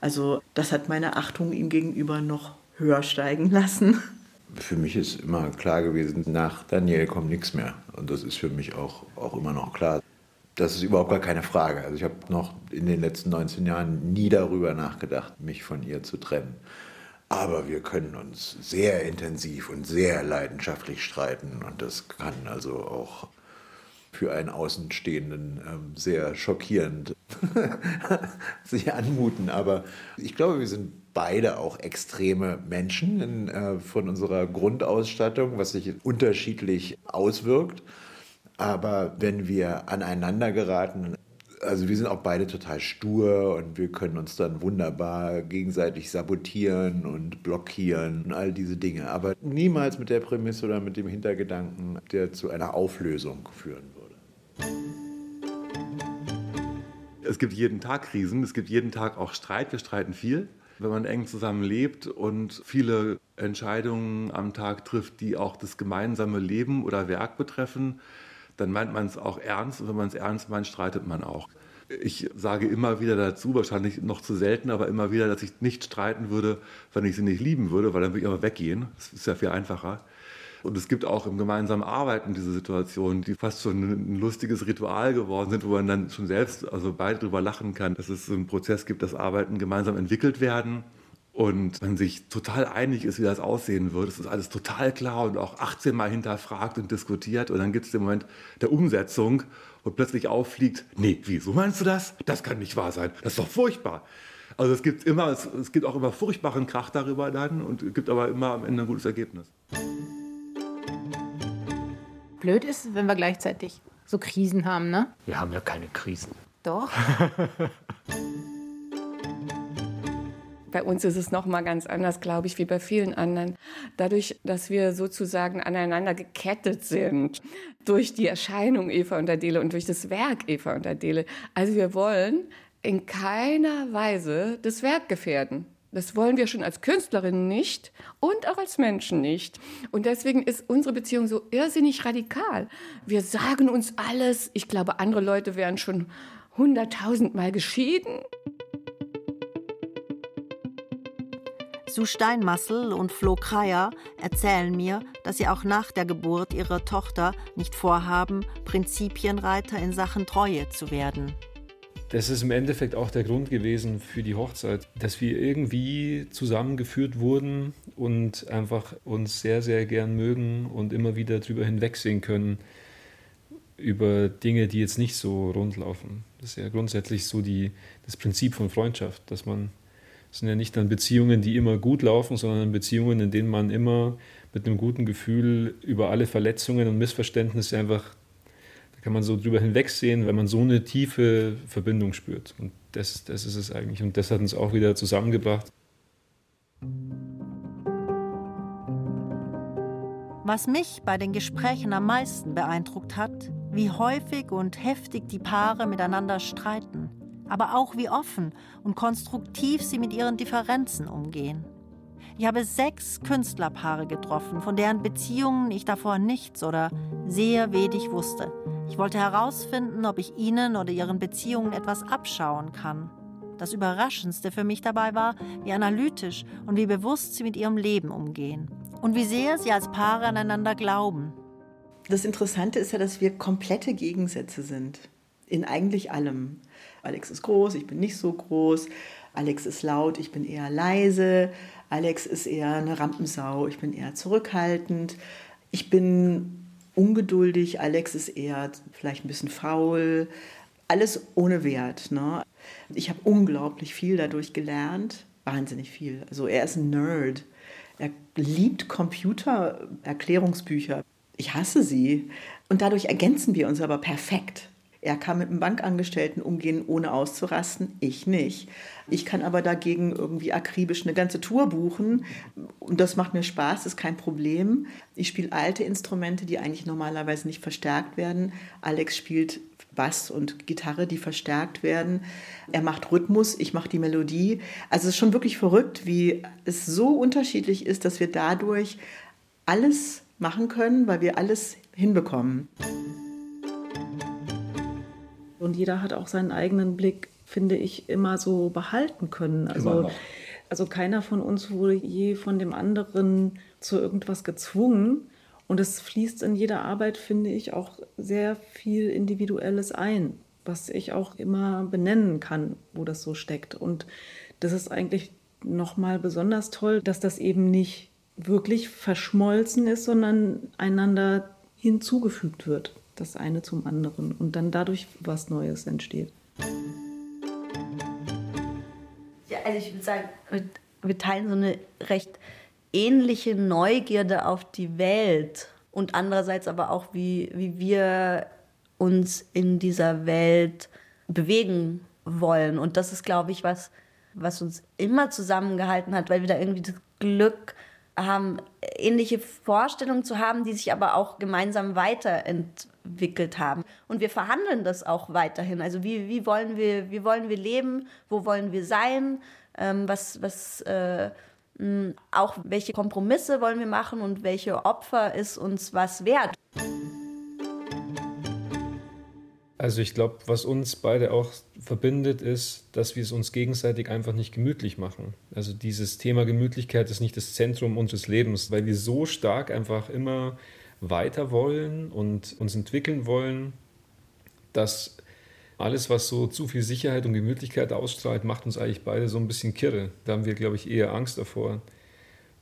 Also das hat meine Achtung ihm gegenüber noch höher steigen lassen. Für mich ist immer klar gewesen, nach Daniel kommt nichts mehr. Und das ist für mich auch, auch immer noch klar. Das ist überhaupt gar keine Frage. Also ich habe noch in den letzten 19 Jahren nie darüber nachgedacht, mich von ihr zu trennen. Aber wir können uns sehr intensiv und sehr leidenschaftlich streiten. Und das kann also auch für einen Außenstehenden ähm, sehr schockierend sich anmuten. Aber ich glaube, wir sind beide auch extreme Menschen in, äh, von unserer Grundausstattung, was sich unterschiedlich auswirkt. Aber wenn wir aneinander geraten, Also wir sind auch beide total stur und wir können uns dann wunderbar gegenseitig sabotieren und blockieren und all diese Dinge. Aber niemals mit der Prämisse oder mit dem Hintergedanken, der zu einer Auflösung führen würde. Es gibt jeden Tag Krisen, es gibt jeden Tag auch Streit, wir streiten viel. Wenn man eng zusammen lebt und viele Entscheidungen am Tag trifft, die auch das gemeinsame Leben oder Werk betreffen, dann meint man es auch ernst und wenn man es ernst meint, streitet man auch. Ich sage immer wieder dazu, wahrscheinlich noch zu selten, aber immer wieder, dass ich nicht streiten würde, wenn ich sie nicht lieben würde, weil dann würde ich aber weggehen. Das ist ja viel einfacher. Und es gibt auch im gemeinsamen Arbeiten diese Situationen, die fast schon ein lustiges Ritual geworden sind, wo man dann schon selbst, also beide drüber lachen kann, dass es so einen Prozess gibt, dass Arbeiten gemeinsam entwickelt werden und man sich total einig ist, wie das aussehen wird. Es ist alles total klar und auch 18 Mal hinterfragt und diskutiert. Und dann gibt es den Moment der Umsetzung, wo plötzlich auffliegt, nee, wie, so meinst du das? Das kann nicht wahr sein. Das ist doch furchtbar. Also es gibt immer, es, es gibt auch immer furchtbaren Krach darüber dann und gibt aber immer am Ende ein gutes Ergebnis. Blöd ist, wenn wir gleichzeitig so Krisen haben, ne? Wir haben ja keine Krisen. Doch. Bei uns ist es noch mal ganz anders, glaube ich, wie bei vielen anderen. Dadurch, dass wir sozusagen aneinander gekettet sind durch die Erscheinung Eva und Adele und durch das Werk Eva und Adele. Also wir wollen in keiner Weise das Werk gefährden. Das wollen wir schon als Künstlerinnen nicht und auch als Menschen nicht. Und deswegen ist unsere Beziehung so irrsinnig radikal. Wir sagen uns alles. Ich glaube, andere Leute wären schon hunderttausendmal geschieden. Sue Steinmassel und Flo Kreier erzählen mir, dass sie auch nach der Geburt ihrer Tochter nicht vorhaben, Prinzipienreiter in Sachen Treue zu werden. Das ist im Endeffekt auch der Grund gewesen für die Hochzeit, dass wir irgendwie zusammengeführt wurden und einfach uns sehr, sehr gern mögen und immer wieder drüber hinwegsehen können über Dinge, die jetzt nicht so rund laufen. Das ist ja grundsätzlich so die, das Prinzip von Freundschaft, dass man, das sind ja nicht dann Beziehungen, die immer gut laufen, sondern Beziehungen, in denen man immer mit einem guten Gefühl über alle Verletzungen und Missverständnisse einfach kann man so drüber hinwegsehen, wenn man so eine tiefe Verbindung spürt. Und das, das ist es eigentlich. Und das hat uns auch wieder zusammengebracht. Was mich bei den Gesprächen am meisten beeindruckt hat, wie häufig und heftig die Paare miteinander streiten, aber auch wie offen und konstruktiv sie mit ihren Differenzen umgehen. Ich habe sechs Künstlerpaare getroffen, von deren Beziehungen ich davor nichts oder sehr wenig wusste. Ich wollte herausfinden, ob ich ihnen oder ihren Beziehungen etwas abschauen kann. Das Überraschendste für mich dabei war, wie analytisch und wie bewusst sie mit ihrem Leben umgehen. Und wie sehr sie als Paare aneinander glauben. Das Interessante ist ja, dass wir komplette Gegensätze sind. In eigentlich allem. Alex ist groß, ich bin nicht so groß. Alex ist laut, ich bin eher leise. Alex ist eher eine Rampensau, ich bin eher zurückhaltend. Ich bin ungeduldig, Alex ist eher vielleicht ein bisschen faul. Alles ohne Wert. Ne? Ich habe unglaublich viel dadurch gelernt, wahnsinnig viel. Also er ist ein Nerd. Er liebt Computererklärungsbücher. Ich hasse sie. Und dadurch ergänzen wir uns aber perfekt. Er kann mit einem Bankangestellten umgehen, ohne auszurasten. Ich nicht. Ich kann aber dagegen irgendwie akribisch eine ganze Tour buchen. Und das macht mir Spaß, ist kein Problem. Ich spiele alte Instrumente, die eigentlich normalerweise nicht verstärkt werden. Alex spielt Bass und Gitarre, die verstärkt werden. Er macht Rhythmus, ich mache die Melodie. Also es ist schon wirklich verrückt, wie es so unterschiedlich ist, dass wir dadurch alles machen können, weil wir alles hinbekommen. Und jeder hat auch seinen eigenen Blick, finde ich, immer so behalten können. Also, also keiner von uns wurde je von dem anderen zu irgendwas gezwungen. Und es fließt in jeder Arbeit, finde ich, auch sehr viel Individuelles ein, was ich auch immer benennen kann, wo das so steckt. Und das ist eigentlich nochmal besonders toll, dass das eben nicht wirklich verschmolzen ist, sondern einander hinzugefügt wird das eine zum anderen und dann dadurch was Neues entsteht. Ja, also ich würde sagen, wir teilen so eine recht ähnliche Neugierde auf die Welt und andererseits aber auch, wie, wie wir uns in dieser Welt bewegen wollen. Und das ist, glaube ich, was, was uns immer zusammengehalten hat, weil wir da irgendwie das Glück haben, ähnliche Vorstellungen zu haben, die sich aber auch gemeinsam weiterentwickelt haben. Und wir verhandeln das auch weiterhin. Also wie, wie, wollen, wir, wie wollen wir leben? Wo wollen wir sein? Ähm, was, was äh, auch welche Kompromisse wollen wir machen und welche Opfer ist uns was wert? Also ich glaube, was uns beide auch verbindet, ist, dass wir es uns gegenseitig einfach nicht gemütlich machen. Also dieses Thema Gemütlichkeit ist nicht das Zentrum unseres Lebens, weil wir so stark einfach immer weiter wollen und uns entwickeln wollen, dass alles, was so zu viel Sicherheit und Gemütlichkeit ausstrahlt, macht uns eigentlich beide so ein bisschen kirre. Da haben wir, glaube ich, eher Angst davor.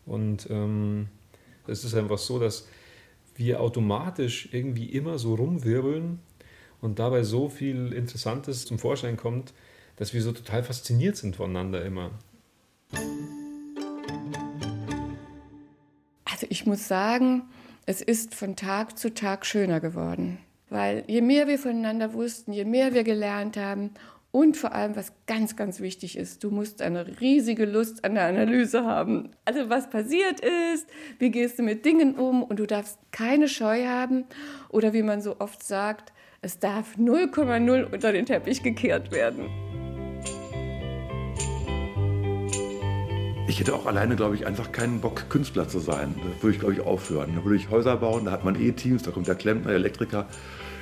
Und ähm, es ist einfach so, dass wir automatisch irgendwie immer so rumwirbeln und dabei so viel Interessantes zum Vorschein kommt, dass wir so total fasziniert sind voneinander immer. Also ich muss sagen, es ist von Tag zu Tag schöner geworden. Weil je mehr wir voneinander wussten, je mehr wir gelernt haben und vor allem, was ganz, ganz wichtig ist, du musst eine riesige Lust an der Analyse haben. Also was passiert ist, wie gehst du mit Dingen um und du darfst keine Scheu haben oder wie man so oft sagt, es darf 0,0 unter den Teppich gekehrt werden. Ich hätte auch alleine, glaube ich, einfach keinen Bock, Künstler zu sein. Da würde ich, glaube ich, aufhören. Da würde ich Häuser bauen, da hat man eh Teams, da kommt der Klempner, der Elektriker.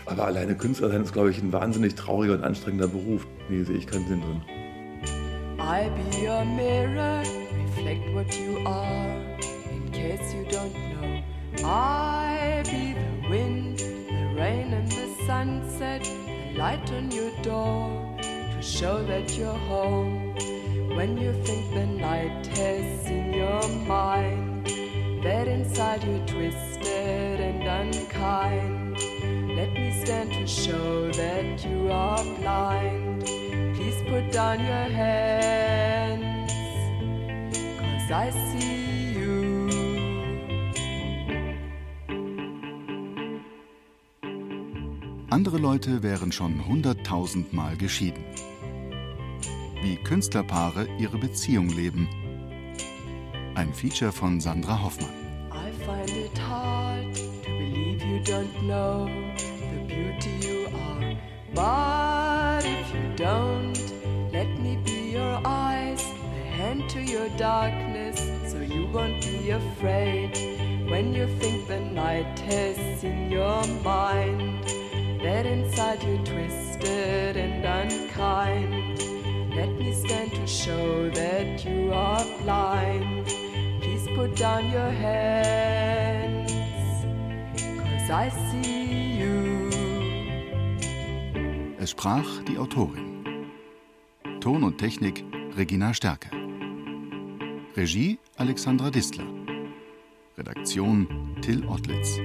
Aber alleine Künstler sein ist, glaube ich, ein wahnsinnig trauriger und anstrengender Beruf. Nee, sehe ich keinen Sinn drin. I be your mirror, reflect what you are, in case you don't know. I be the wind, the rain and the sunset, the light on your door to show that you're home. When you think the night has in your mind, that inside you're twisted and unkind. Let me stand to show that you are blind. Please put down your hands, cause I see Andere Leute wären schon hunderttausendmal geschieden. Wie Künstlerpaare ihre Beziehung leben. Ein Feature von Sandra Hoffmann. I find it hard to believe you don't know the beauty you are. But if you don't, let me be your eyes, a hand to your darkness, so you won't be afraid when you think the night has in your mind. That inside you're twisted and unkind. Let me stand to show that you are blind. Please put down your hands, cause I see you. Es sprach die Autorin. Ton und Technik Regina Stärke. Regie Alexandra Distler. Redaktion Till Ottlitz.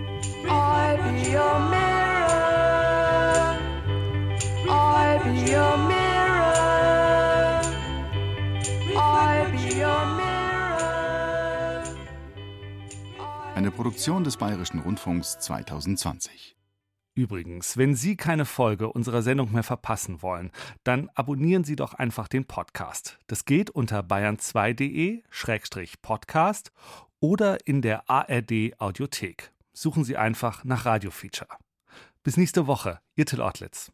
Eine Produktion des Bayerischen Rundfunks 2020. Übrigens, wenn Sie keine Folge unserer Sendung mehr verpassen wollen, dann abonnieren Sie doch einfach den Podcast. Das geht unter bayern2.de-podcast oder in der ARD Audiothek. Suchen Sie einfach nach Radio Feature. Bis nächste Woche, Ihr Till Ottlitz.